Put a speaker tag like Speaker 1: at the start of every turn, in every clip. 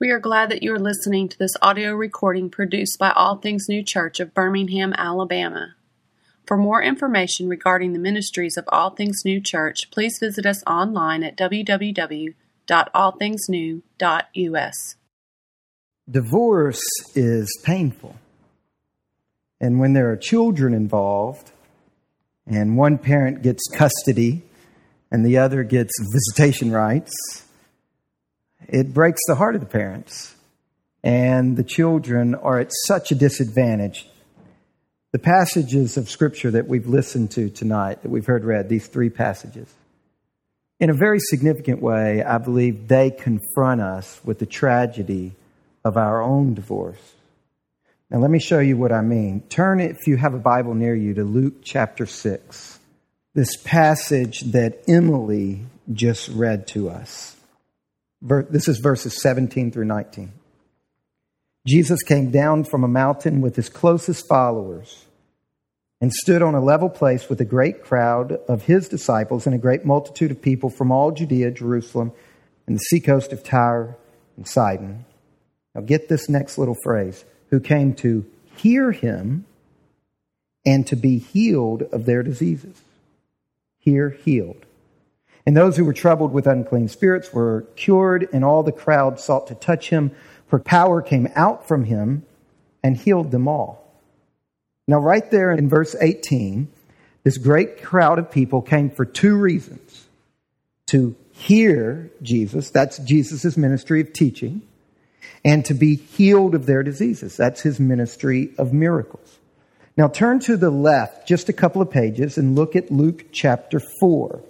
Speaker 1: We are glad that you are listening to this audio recording produced by All Things New Church of Birmingham, Alabama. For more information regarding the ministries of All Things New Church, please visit us online at www.allthingsnew.us.
Speaker 2: Divorce is painful. And when there are children involved, and one parent gets custody and the other gets visitation rights, it breaks the heart of the parents. And the children are at such a disadvantage. The passages of Scripture that we've listened to tonight, that we've heard read, these three passages, in a very significant way, I believe they confront us with the tragedy of our own divorce. Now, let me show you what I mean. Turn, if you have a Bible near you, to Luke chapter 6, this passage that Emily just read to us. This is verses 17 through 19. Jesus came down from a mountain with his closest followers and stood on a level place with a great crowd of his disciples and a great multitude of people from all Judea, Jerusalem, and the seacoast of Tyre and Sidon. Now, get this next little phrase who came to hear him and to be healed of their diseases. Hear, healed. And those who were troubled with unclean spirits were cured, and all the crowd sought to touch him, for power came out from him and healed them all. Now, right there in verse 18, this great crowd of people came for two reasons to hear Jesus, that's Jesus' ministry of teaching, and to be healed of their diseases, that's his ministry of miracles. Now, turn to the left just a couple of pages and look at Luke chapter 4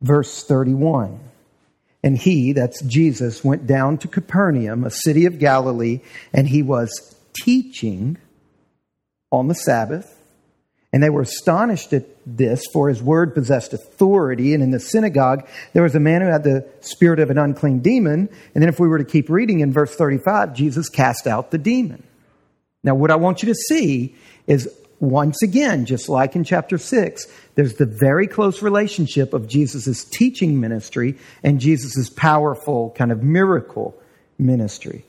Speaker 2: verse 31. And he, that's Jesus, went down to Capernaum, a city of Galilee, and he was teaching on the Sabbath. And they were astonished at this, for his word possessed authority. And in the synagogue, there was a man who had the spirit of an unclean demon. And then, if we were to keep reading in verse 35, Jesus cast out the demon. Now, what I want you to see is once again, just like in chapter 6, there's the very close relationship of Jesus' teaching ministry and Jesus' powerful kind of miracle ministry.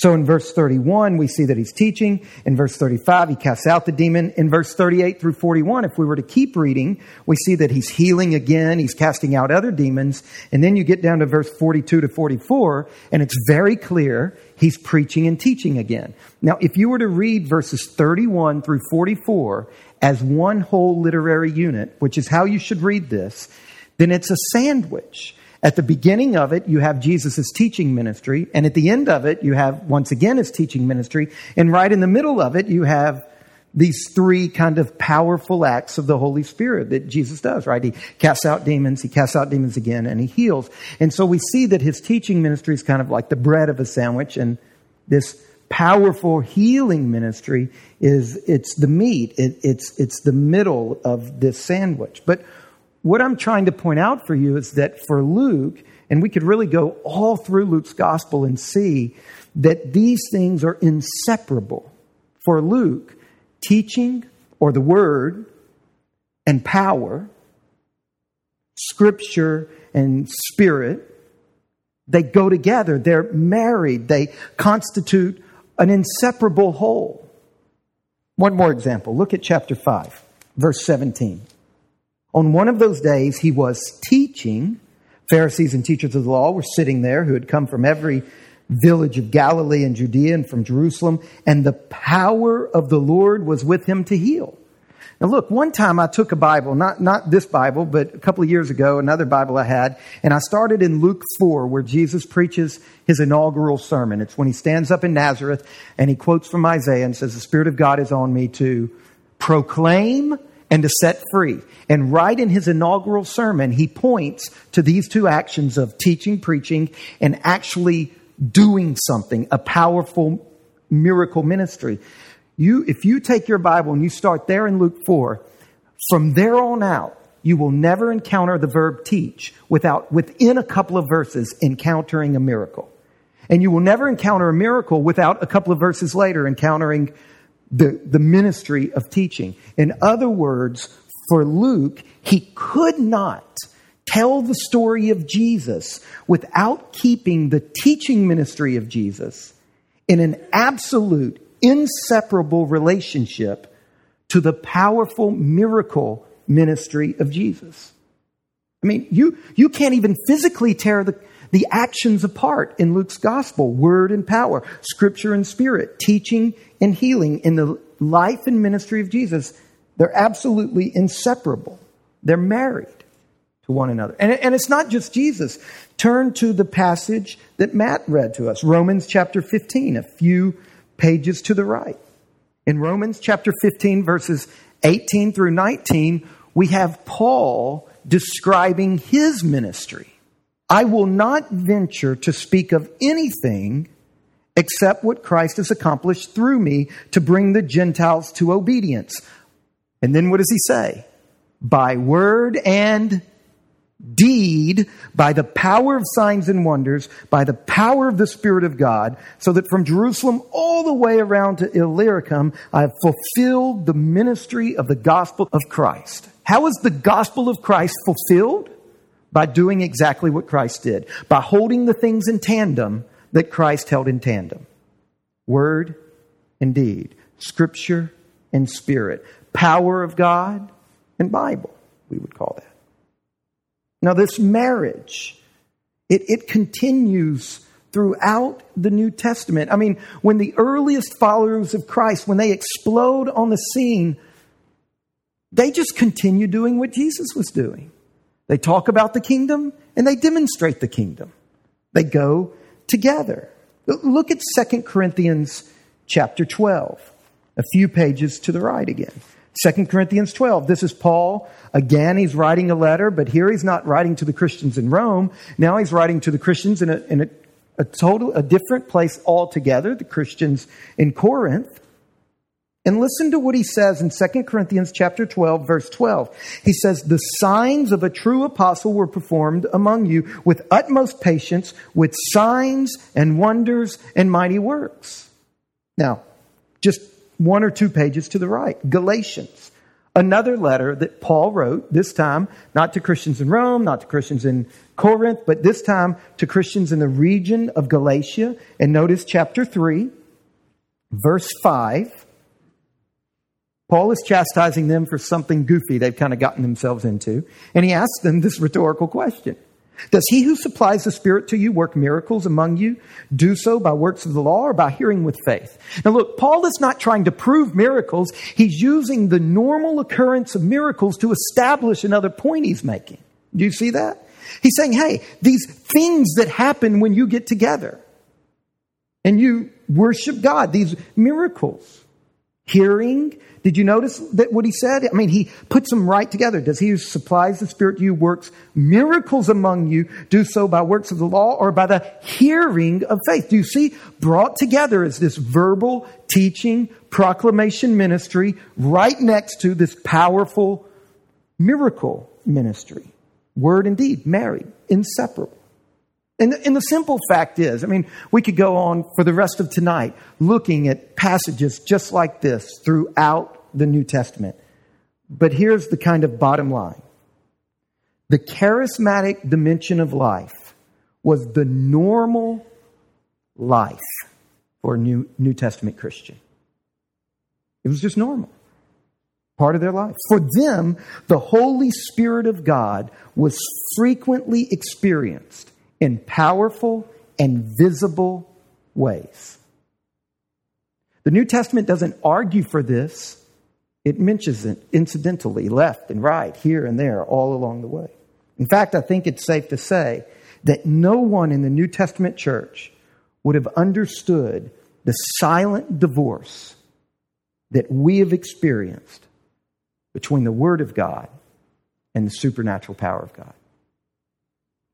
Speaker 2: So in verse 31, we see that he's teaching. In verse 35, he casts out the demon. In verse 38 through 41, if we were to keep reading, we see that he's healing again. He's casting out other demons. And then you get down to verse 42 to 44, and it's very clear he's preaching and teaching again. Now, if you were to read verses 31 through 44 as one whole literary unit, which is how you should read this, then it's a sandwich. At the beginning of it, you have Jesus' teaching ministry, and at the end of it, you have once again his teaching ministry, and right in the middle of it, you have these three kind of powerful acts of the Holy Spirit that Jesus does, right? He casts out demons, he casts out demons again, and he heals. And so we see that his teaching ministry is kind of like the bread of a sandwich, and this powerful healing ministry is it's the meat, it, it's it's the middle of this sandwich. But what I'm trying to point out for you is that for Luke, and we could really go all through Luke's gospel and see that these things are inseparable. For Luke, teaching or the word and power, scripture and spirit, they go together. They're married. They constitute an inseparable whole. One more example. Look at chapter 5, verse 17. On one of those days, he was teaching. Pharisees and teachers of the law were sitting there who had come from every village of Galilee and Judea and from Jerusalem, and the power of the Lord was with him to heal. Now look, one time I took a Bible, not, not this Bible, but a couple of years ago, another Bible I had, and I started in Luke 4 where Jesus preaches his inaugural sermon. It's when he stands up in Nazareth and he quotes from Isaiah and says, the Spirit of God is on me to proclaim and to set free. And right in his inaugural sermon, he points to these two actions of teaching, preaching, and actually doing something, a powerful miracle ministry. You, if you take your Bible and you start there in Luke 4, from there on out, you will never encounter the verb teach without, within a couple of verses, encountering a miracle. And you will never encounter a miracle without a couple of verses later encountering the, the ministry of teaching. In other words, for Luke, he could not tell the story of Jesus without keeping the teaching ministry of Jesus in an absolute, inseparable relationship to the powerful miracle ministry of Jesus. I mean, you, you can't even physically tear the, the actions apart in Luke's gospel word and power, scripture and spirit, teaching and healing in the life and ministry of Jesus. They're absolutely inseparable. They're married to one another. And, and it's not just Jesus. Turn to the passage that Matt read to us, Romans chapter 15, a few pages to the right. In Romans chapter 15, verses 18 through 19, we have Paul describing his ministry. I will not venture to speak of anything except what Christ has accomplished through me to bring the Gentiles to obedience. And then what does he say? By word and deed, by the power of signs and wonders, by the power of the Spirit of God, so that from Jerusalem all the way around to Illyricum, I have fulfilled the ministry of the gospel of Christ. How is the gospel of Christ fulfilled? By doing exactly what Christ did, by holding the things in tandem that Christ held in tandem word and deed, scripture and spirit, power of God and Bible, we would call that. Now, this marriage, it, it continues throughout the New Testament. I mean, when the earliest followers of Christ, when they explode on the scene, they just continue doing what Jesus was doing. They talk about the kingdom and they demonstrate the kingdom. They go together. Look at 2 Corinthians chapter 12, a few pages to the right again. 2 Corinthians 12. This is Paul. Again, he's writing a letter, but here he's not writing to the Christians in Rome. Now he's writing to the Christians in a, in a, a total, a different place altogether, the Christians in Corinth. And listen to what he says in 2 Corinthians chapter 12 verse 12. He says, "The signs of a true apostle were performed among you with utmost patience, with signs and wonders and mighty works." Now, just one or two pages to the right, Galatians. Another letter that Paul wrote, this time not to Christians in Rome, not to Christians in Corinth, but this time to Christians in the region of Galatia. And notice chapter 3, verse 5. Paul is chastising them for something goofy they've kind of gotten themselves into. And he asks them this rhetorical question Does he who supplies the Spirit to you work miracles among you? Do so by works of the law or by hearing with faith? Now, look, Paul is not trying to prove miracles. He's using the normal occurrence of miracles to establish another point he's making. Do you see that? He's saying, hey, these things that happen when you get together and you worship God, these miracles, hearing, did you notice that what he said? I mean, he puts them right together. Does he who supplies the Spirit to you works miracles among you, do so by works of the law or by the hearing of faith? Do you see? Brought together is this verbal teaching, proclamation ministry right next to this powerful miracle ministry. Word and deed, married, inseparable. And the, and the simple fact is, I mean, we could go on for the rest of tonight looking at passages just like this throughout the New Testament. But here's the kind of bottom line the charismatic dimension of life was the normal life for a New, New Testament Christian. It was just normal, part of their life. For them, the Holy Spirit of God was frequently experienced in powerful and visible ways. The New Testament doesn't argue for this, it mentions it incidentally, left and right, here and there, all along the way. In fact, I think it's safe to say that no one in the New Testament church would have understood the silent divorce that we have experienced between the Word of God and the supernatural power of God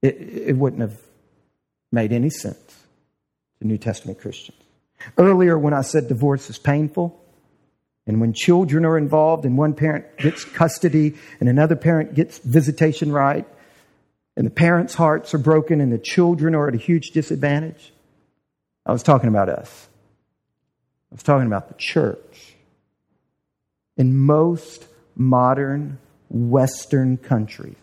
Speaker 2: it, it wouldn't have made any sense to New Testament Christians. Earlier, when I said divorce is painful, and when children are involved and one parent gets custody and another parent gets visitation right, and the parents' hearts are broken and the children are at a huge disadvantage, I was talking about us. I was talking about the church. In most modern Western countries,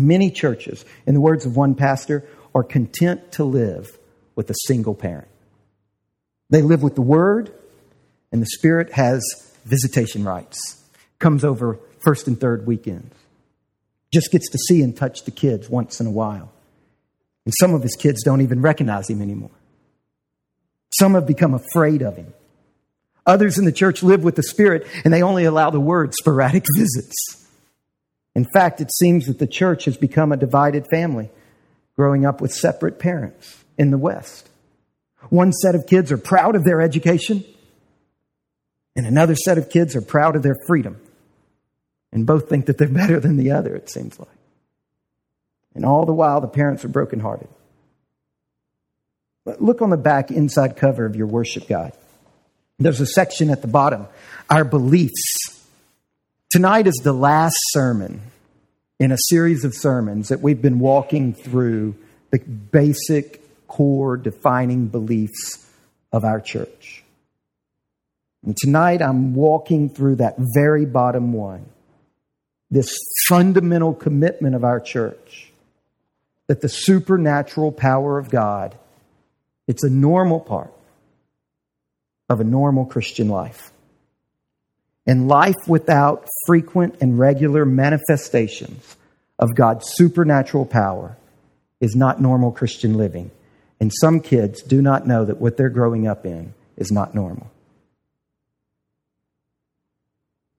Speaker 2: Many churches, in the words of one pastor, are content to live with a single parent. They live with the Word, and the Spirit has visitation rights. Comes over first and third weekends. Just gets to see and touch the kids once in a while. And some of his kids don't even recognize him anymore. Some have become afraid of him. Others in the church live with the Spirit and they only allow the word sporadic visits. In fact, it seems that the church has become a divided family, growing up with separate parents in the West. One set of kids are proud of their education, and another set of kids are proud of their freedom. And both think that they're better than the other, it seems like. And all the while, the parents are brokenhearted. But look on the back inside cover of your worship guide. There's a section at the bottom, our beliefs. Tonight is the last sermon in a series of sermons that we've been walking through the basic, core, defining beliefs of our church. And tonight I'm walking through that very bottom one this fundamental commitment of our church that the supernatural power of God it's a normal part of a normal Christian life. And life without frequent and regular manifestations of God's supernatural power is not normal Christian living. And some kids do not know that what they're growing up in is not normal.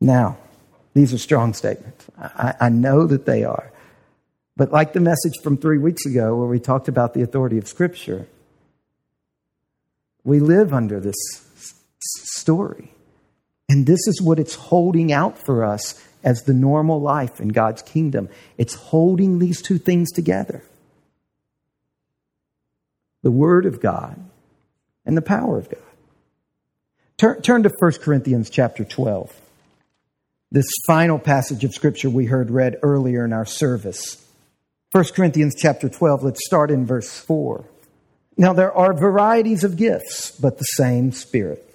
Speaker 2: Now, these are strong statements. I, I, know that they are. But like the message from three weeks ago, where we talked about the authority of Scripture, we live under this story. And this is what it's holding out for us as the normal life in God's kingdom. It's holding these two things together the Word of God and the power of God. Turn, turn to 1 Corinthians chapter 12. This final passage of Scripture we heard read earlier in our service. 1 Corinthians chapter 12, let's start in verse 4. Now, there are varieties of gifts, but the same Spirit.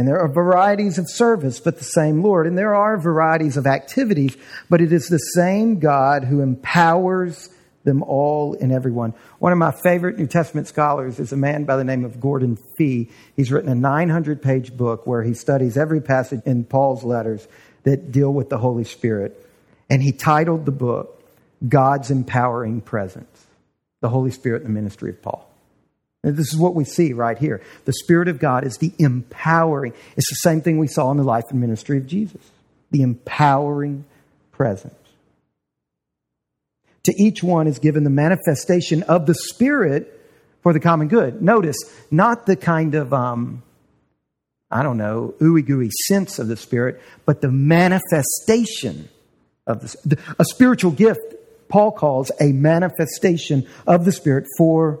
Speaker 2: And there are varieties of service, but the same Lord. And there are varieties of activities, but it is the same God who empowers them all and everyone. One of my favorite New Testament scholars is a man by the name of Gordon Fee. He's written a 900 page book where he studies every passage in Paul's letters that deal with the Holy Spirit. And he titled the book, God's Empowering Presence, the Holy Spirit and the Ministry of Paul. And this is what we see right here. The Spirit of God is the empowering. It's the same thing we saw in the life and ministry of Jesus the empowering presence. To each one is given the manifestation of the Spirit for the common good. Notice, not the kind of, um, I don't know, ooey gooey sense of the Spirit, but the manifestation of the, a spiritual gift. Paul calls a manifestation of the Spirit for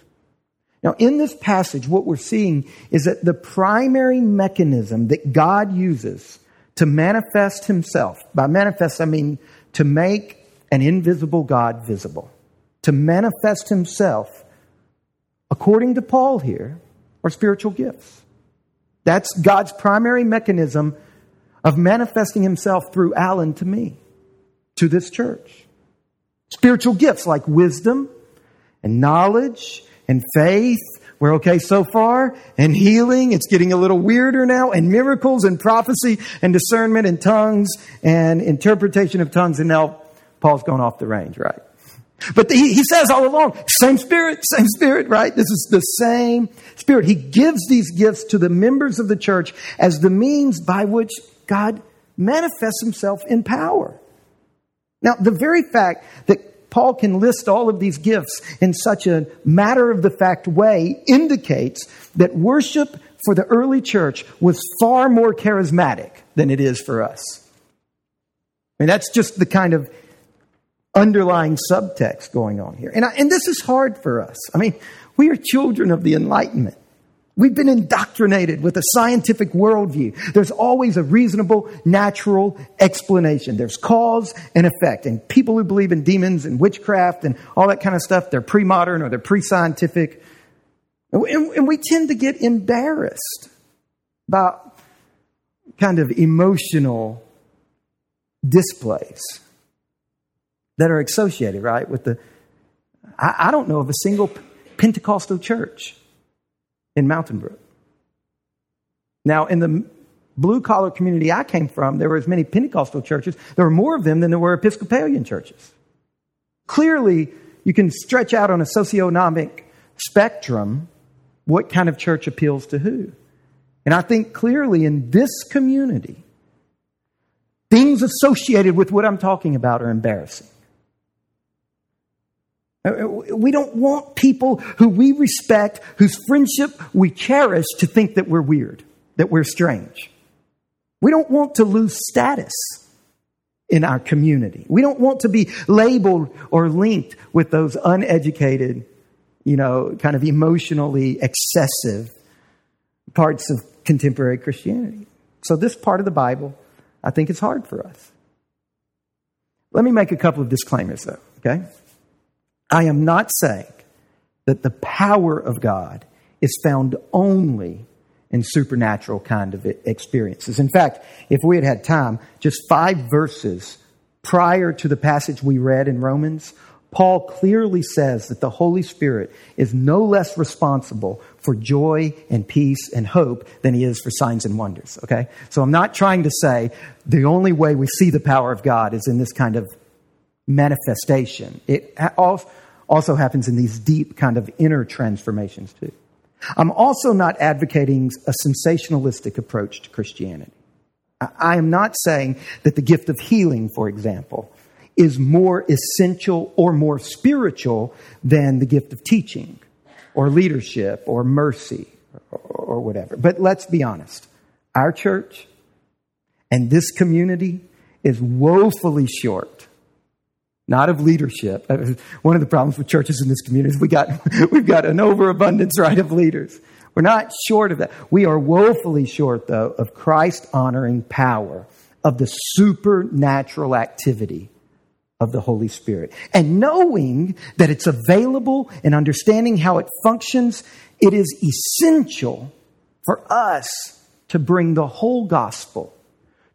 Speaker 2: Now, in this passage, what we're seeing is that the primary mechanism that God uses to manifest himself, by manifest, I mean to make an invisible God visible, to manifest himself, according to Paul here, are spiritual gifts. That's God's primary mechanism of manifesting himself through Alan to me, to this church. Spiritual gifts like wisdom and knowledge and faith. We're okay so far. And healing. It's getting a little weirder now. And miracles and prophecy and discernment and tongues and interpretation of tongues. And now Paul's going off the range, right? But he, he says all along, same spirit, same spirit, right? This is the same spirit. He gives these gifts to the members of the church as the means by which God manifests himself in power. Now, the very fact that Paul can list all of these gifts in such a matter of the fact way indicates that worship for the early church was far more charismatic than it is for us. I mean, that's just the kind of underlying subtext going on here. And, I, and this is hard for us. I mean, we are children of the Enlightenment. We've been indoctrinated with a scientific worldview. There's always a reasonable, natural explanation. There's cause and effect. And people who believe in demons and witchcraft and all that kind of stuff, they're pre modern or they're pre scientific. And we tend to get embarrassed about kind of emotional displays that are associated, right, with the. I, don't know of a single Pentecostal church in Mountain Brook. Now, in the blue collar community I came from, there were as many Pentecostal churches. There were more of them than there were Episcopalian churches. Clearly, you can stretch out on a socioeconomic spectrum what kind of church appeals to who. And I think clearly in this community, things associated with what I'm talking about are embarrassing. We don't want people who we respect, whose friendship we cherish, to think that we're weird, that we're strange. We don't want to lose status in our community. We don't want to be labeled or linked with those uneducated, you know, kind of emotionally excessive parts of contemporary Christianity. So, this part of the Bible, I think, is hard for us. Let me make a couple of disclaimers, though, okay? I am not saying that the power of God is found only in supernatural kind of experiences. In fact, if we had had time, just five verses prior to the passage we read in Romans, Paul clearly says that the Holy Spirit is no less responsible for joy and peace and hope than he is for signs and wonders. Okay? So I'm not trying to say the only way we see the power of God is in this kind of manifestation. It also happens in these deep kind of inner transformations too. I'm also not advocating a sensationalistic approach to Christianity. I am not saying that the gift of healing, for example, is more essential or more spiritual than the gift of teaching or leadership or mercy or whatever. But let's be honest. Our church and this community is woefully short not of leadership. Uh, one of the problems with churches in this community is we got, we've got an overabundance, right, of leaders. We're not short of that. We are woefully short, though, of Christ honoring power, of the supernatural activity of the Holy Spirit. And knowing that it's available and understanding how it functions, it is essential for us to bring the whole gospel,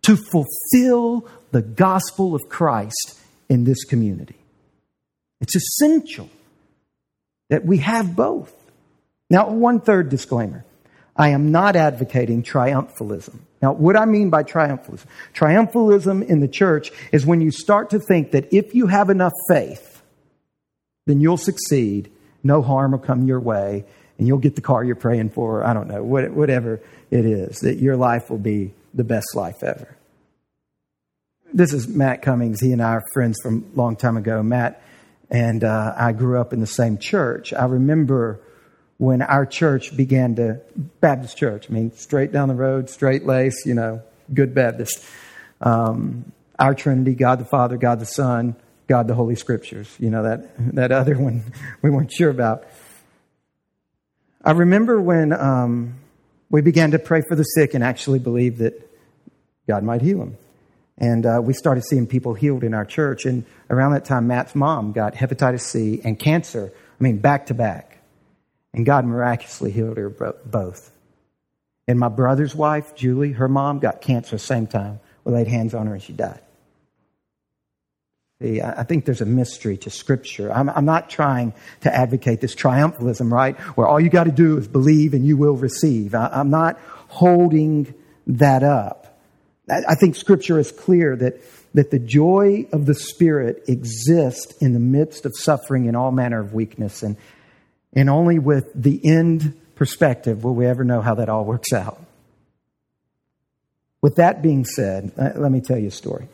Speaker 2: to fulfill the gospel of Christ in this community. It's essential that we have both. Now, one third disclaimer I am not advocating triumphalism. Now, what I mean by triumphalism, triumphalism in the church is when you start to think that if you have enough faith, then you'll succeed, no harm will come your way, and you'll get the car you're praying for, I don't know, whatever it is, that your life will be the best life ever this is Matt Cummings. He and I are friends from a long time ago. Matt and uh, I grew up in the same church. I remember when our church began to, Baptist church, I mean, straight down the road, straight lace, you know, good Baptist. Um, our Trinity, God the Father, God the Son, God the Holy Scriptures. You know, that, that other one we weren't sure about. I remember when um, we began to pray for the sick and actually believe that God might heal them. And uh, we started seeing people healed in our church. And around that time, Matt's mom got hepatitis C and cancer, I mean, back to back. And God miraculously healed her both. And my brother's wife, Julie, her mom got cancer the same time. We laid hands on her and she died. See, I think there's a mystery to Scripture. I'm, I'm not trying to advocate this triumphalism, right? Where all you got to do is believe and you will receive. I, I'm not holding that up. I think scripture is clear that, that the joy of the Spirit exists in the midst of suffering and all manner of weakness. And, and only with the end perspective will we ever know how that all works out. With that being said, let me tell you a story.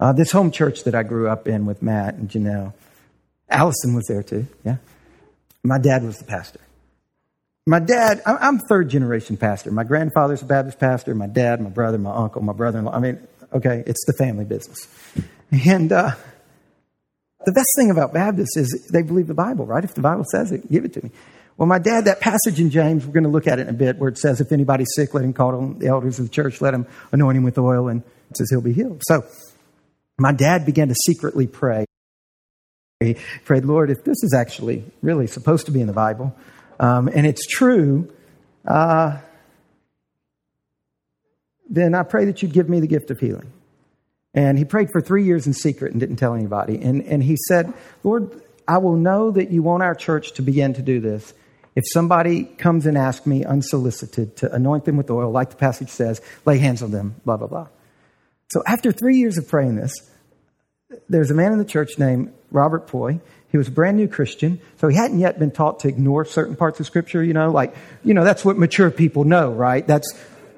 Speaker 2: Uh, this home church that I grew up in with Matt and Janelle, Allison was there too, yeah? My dad was the pastor. My dad, I'm third generation pastor. My grandfather's a Baptist pastor. My dad, my brother, my uncle, my brother in law. I mean, okay, it's the family business. And uh, The best thing about Baptists is they believe the Bible, right? If the Bible says it, give it to me. Well, my dad, that passage in James, we're going to look at it in a bit, where it says, if anybody's sick, let him call on the elders of the church, let him anoint him with oil, and it says he'll be healed. So my dad began to secretly pray. He prayed, Lord, if this is actually really supposed to be in the Bible, um, and it's true, uh, then I pray that you'd give me the gift of healing. And he prayed for three years in secret and didn't tell anybody. And, and he said, Lord, I will know that you want our church to begin to do this if somebody comes and asks me unsolicited to anoint them with oil, like the passage says, lay hands on them, blah, blah, blah. So after three years of praying this, there's a man in the church named Robert Poy. He was a brand new Christian, so he hadn't yet been taught to ignore certain parts of Scripture. You know, like you know, that's what mature people know, right? That's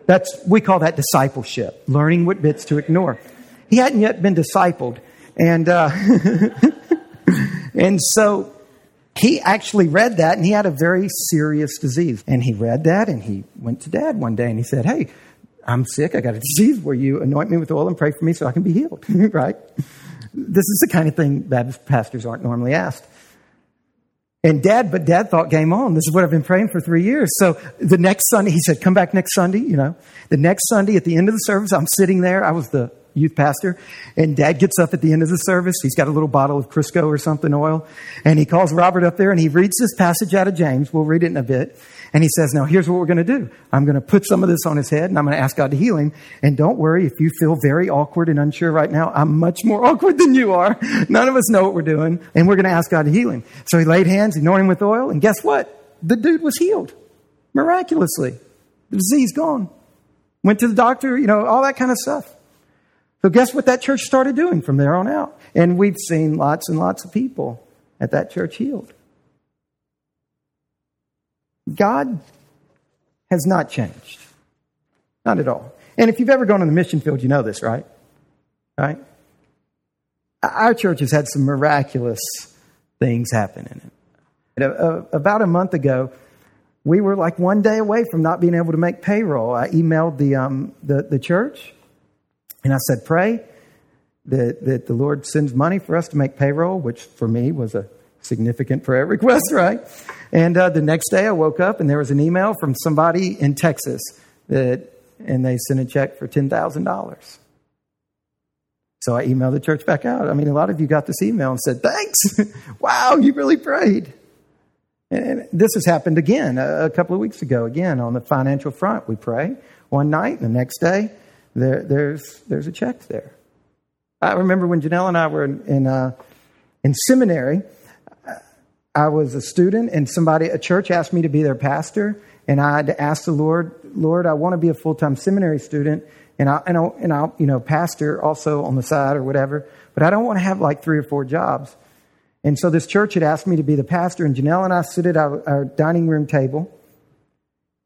Speaker 2: that's we call that discipleship, learning what bits to ignore. He hadn't yet been discipled, and uh, and so he actually read that, and he had a very serious disease. And he read that, and he went to Dad one day, and he said, "Hey, I'm sick. I got a disease. Will you anoint me with oil and pray for me so I can be healed?" right? This is the kind of thing Baptist pastors aren't normally asked. And dad, but dad thought game on. This is what I've been praying for three years. So the next Sunday, he said, come back next Sunday, you know. The next Sunday at the end of the service, I'm sitting there. I was the youth pastor. And dad gets up at the end of the service. He's got a little bottle of Crisco or something oil. And he calls Robert up there and he reads this passage out of James. We'll read it in a bit. And he says, now here's what we're going to do. I'm going to put some of this on his head and I'm going to ask God to heal him. And don't worry if you feel very awkward and unsure right now. I'm much more awkward than you are. None of us know what we're doing. And we're going to ask God to heal him. So he laid hands, anointed him with oil. And guess what? The dude was healed miraculously. The disease gone. Went to the doctor, you know, all that kind of stuff. So guess what that church started doing from there on out? And we've seen lots and lots of people at that church healed. God has not changed. Not at all. And if you've ever gone on the mission field, you know this, right? Right? Our church has had some miraculous things happen in it. About a month ago, we were like one day away from not being able to make payroll. I emailed the, um, the, the church and I said, Pray that, that the Lord sends money for us to make payroll, which for me was a significant prayer request, right? And uh, the next day I woke up and there was an email from somebody in Texas that, and they sent a check for $10,000. So I emailed the church back out. I mean, a lot of you got this email and said, thanks. wow, you really prayed. And this has happened again a couple of weeks ago. Again, on the financial front, we pray one night, and the next day, there, there's, there's a check there. I remember when Janelle and I were in, in, uh, in seminary, I was a student, and somebody, a church asked me to be their pastor, and I had to ask the Lord, Lord, I want to be a full time seminary student, and I and I and I you know pastor also on the side or whatever, but I don't want to have like three or four jobs. And so this church had asked me to be the pastor, and Janelle and I sit at our, our dining room table,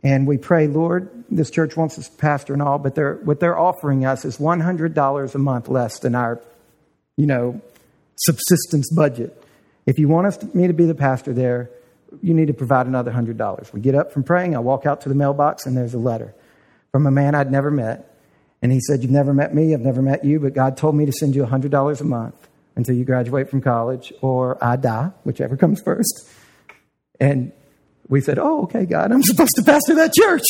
Speaker 2: and we pray, Lord, this church wants us to pastor and all, but they're, what they're offering us is $100 a month less than our, you know, subsistence budget. If you want us to, me to be the pastor there, you need to provide another $100. We get up from praying, I walk out to the mailbox, and there's a letter from a man I'd never met. And he said, You've never met me, I've never met you, but God told me to send you $100 a month until you graduate from college or I die, whichever comes first. And we said, Oh, okay, God, I'm supposed to pastor that church.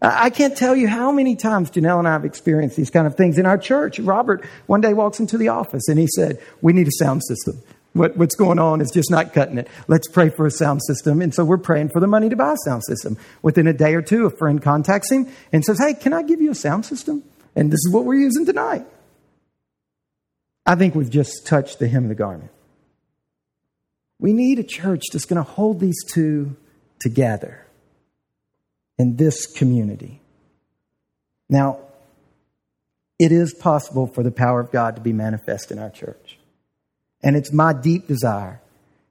Speaker 2: I can't tell you how many times Janelle and I have experienced these kind of things in our church. Robert one day walks into the office and he said, We need a sound system. What, what's going on is just not cutting it. Let's pray for a sound system. And so we're praying for the money to buy a sound system. Within a day or two, a friend contacts him and says, Hey, can I give you a sound system? And this is what we're using tonight. I think we've just touched the hem of the garment. We need a church that's going to hold these two together in this community. Now, it is possible for the power of God to be manifest in our church. And it's my deep desire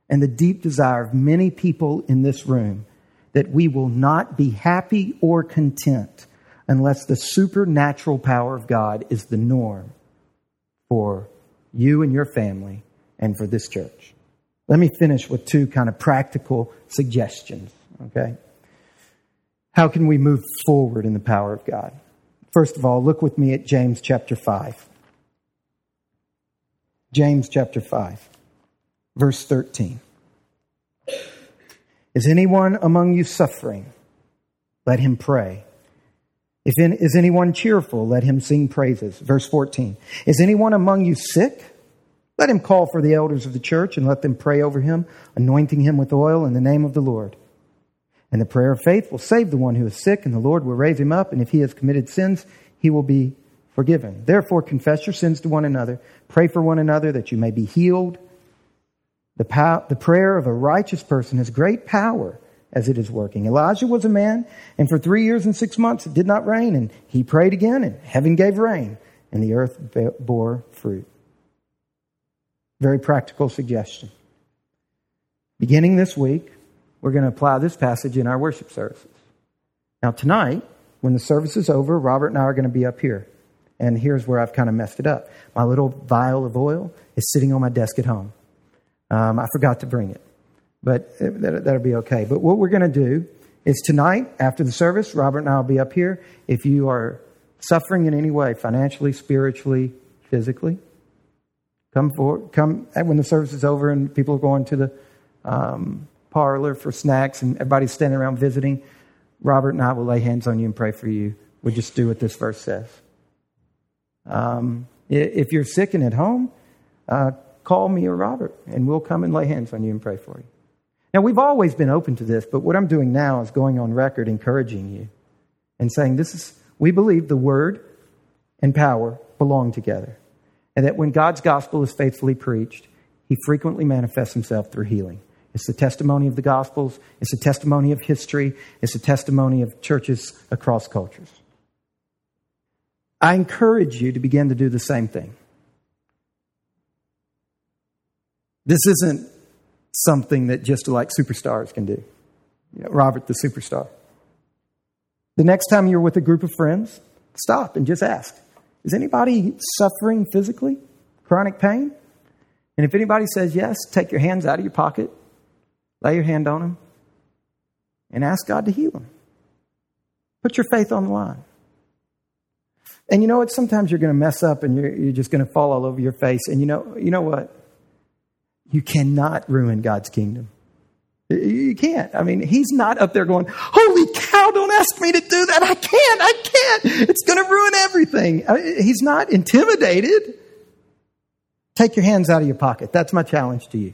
Speaker 2: and the deep desire of many people in this room that we will not be happy or content unless the supernatural power of God is the norm for you and your family and for this church. Let me finish with two kind of practical suggestions, okay? How can we move forward in the power of God? First of all, look with me at James chapter 5. James chapter 5. verse 13. Is anyone among you suffering? Let him pray. If in, is anyone cheerful? Let him sing praises. Verse 14. Is anyone among you sick? Let him call for the elders of the church and let them pray over him, anointing him with oil in the name of the Lord. And the prayer of faith will save the one who is sick, and the Lord will raise him up. And if he has committed sins, he will be forgiven. Therefore, confess your sins to one another, pray for one another that you may be healed. The, pow- the prayer of a righteous person has great power as it is working. Elijah was a man, and for three years and six months it did not rain, and he prayed again, and heaven gave rain, and the earth bore fruit. Very practical suggestion. Beginning this week, we're going to apply this passage in our worship services. Now, tonight, when the service is over, Robert and I are going to be up here. And here's where I've kind of messed it up. My little vial of oil is sitting on my desk at home. Um, I forgot to bring it, but that, that'll be okay. But what we're going to do is tonight, after the service, Robert and I will be up here. If you are suffering in any way, financially, spiritually, physically, Come for come when the service is over and people are going to the um, parlor for snacks and everybody's standing around visiting. Robert and I will lay hands on you and pray for you. We'll just do what this verse says. Um, if you're sick and at home, uh, call me or Robert, and we'll come and lay hands on you and pray for you. Now, we've always been open to this, but what I'm doing now is going on record encouraging you and saying this is, we believe the word and power belong together and that when God's gospel is faithfully preached, he frequently manifests himself through healing. It's the testimony of the gospels, it's the testimony of history, it's the testimony of churches across cultures. I encourage you to begin to do the same thing. This isn't something that just like superstars can do. You know, Robert, the superstar. The next time you're with a group of friends, stop and just ask is anybody suffering physically? Chronic pain? And if anybody says yes, take your hands out of your pocket, lay your hand on them, and ask God to heal them. Put your faith on the line. And you know what? Sometimes you're going to mess up and you're, you're just going to fall all over your face. And you know, you know what? You cannot ruin God's kingdom. You can't. I mean, he's not up there going, Holy cow, don't ask me to do that. I can't. I can't. It's going to ruin everything. He's not intimidated. Take your hands out of your pocket. That's my challenge to you.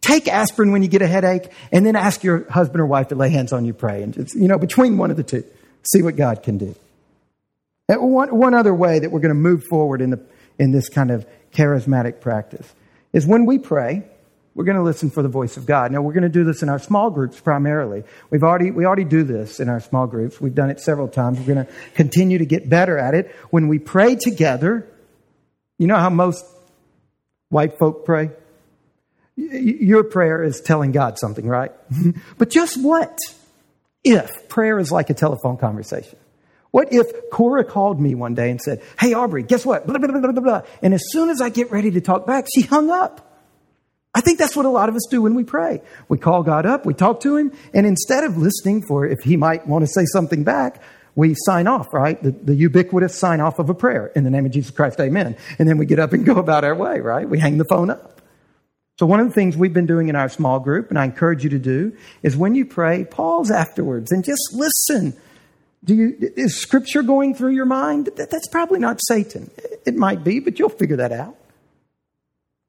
Speaker 2: Take aspirin when you get a headache and then ask your husband or wife to lay hands on you, pray. And just, you know, between one of the two, see what God can do. One, one other way that we're going to move forward in, the, in this kind of charismatic practice is when we pray, we're going to listen for the voice of God. Now, we're going to do this in our small groups primarily. We've already, we already do this in our small groups. We've done it several times. We're going to continue to get better at it. When we pray together, you know how most white folk pray? Your prayer is telling God something, right? but just what if prayer is like a telephone conversation? What if Cora called me one day and said, Hey, Aubrey, guess what? Blah, blah, blah, blah, blah. And as soon as I get ready to talk back, she hung up. I think that's what a lot of us do when we pray. We call God up, we talk to Him, and instead of listening for if He might want to say something back, we sign off, right? The, the, ubiquitous sign off of a prayer in the name of Jesus Christ, amen. And then we get up and go about our way, right? We hang the phone up. So one of the things we've been doing in our small group, and I encourage you to do, is when you pray, pause afterwards and just listen. Do you, is scripture going through your mind? That's probably not Satan. It might be, but you'll figure that out.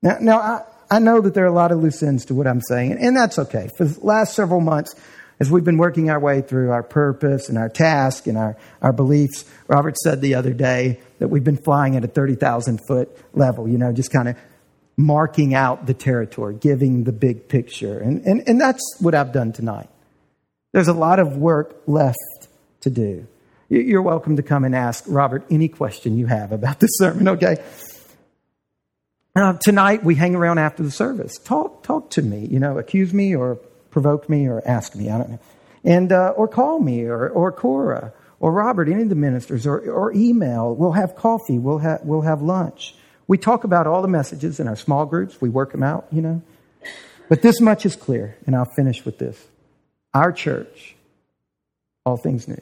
Speaker 2: Now, now I, I know that there are a lot of loose ends to what I'm saying, and that's okay. For the last several months, as we've been working our way through our purpose and our task and our, our beliefs, Robert said the other day that we've been flying at a 30,000 foot level, you know, just kind of marking out the territory, giving the big picture. And, and, and that's what I've done tonight. There's a lot of work left to do. You're welcome to come and ask Robert any question you have about this sermon, okay? Uh, tonight we hang around after the service. Talk, talk to me. You know, accuse me or provoke me or ask me. I don't know, and uh, or call me or or Cora or Robert, any of the ministers, or or email. We'll have coffee. We'll have we'll have lunch. We talk about all the messages in our small groups. We work them out. You know, but this much is clear, and I'll finish with this: our church, all things new,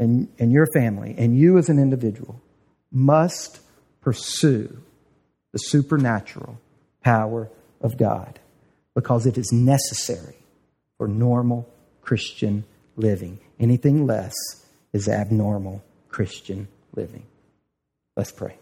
Speaker 2: and and your family and you as an individual must pursue the supernatural power of God because it is necessary for normal Christian living. Anything less is abnormal Christian living. Let's pray.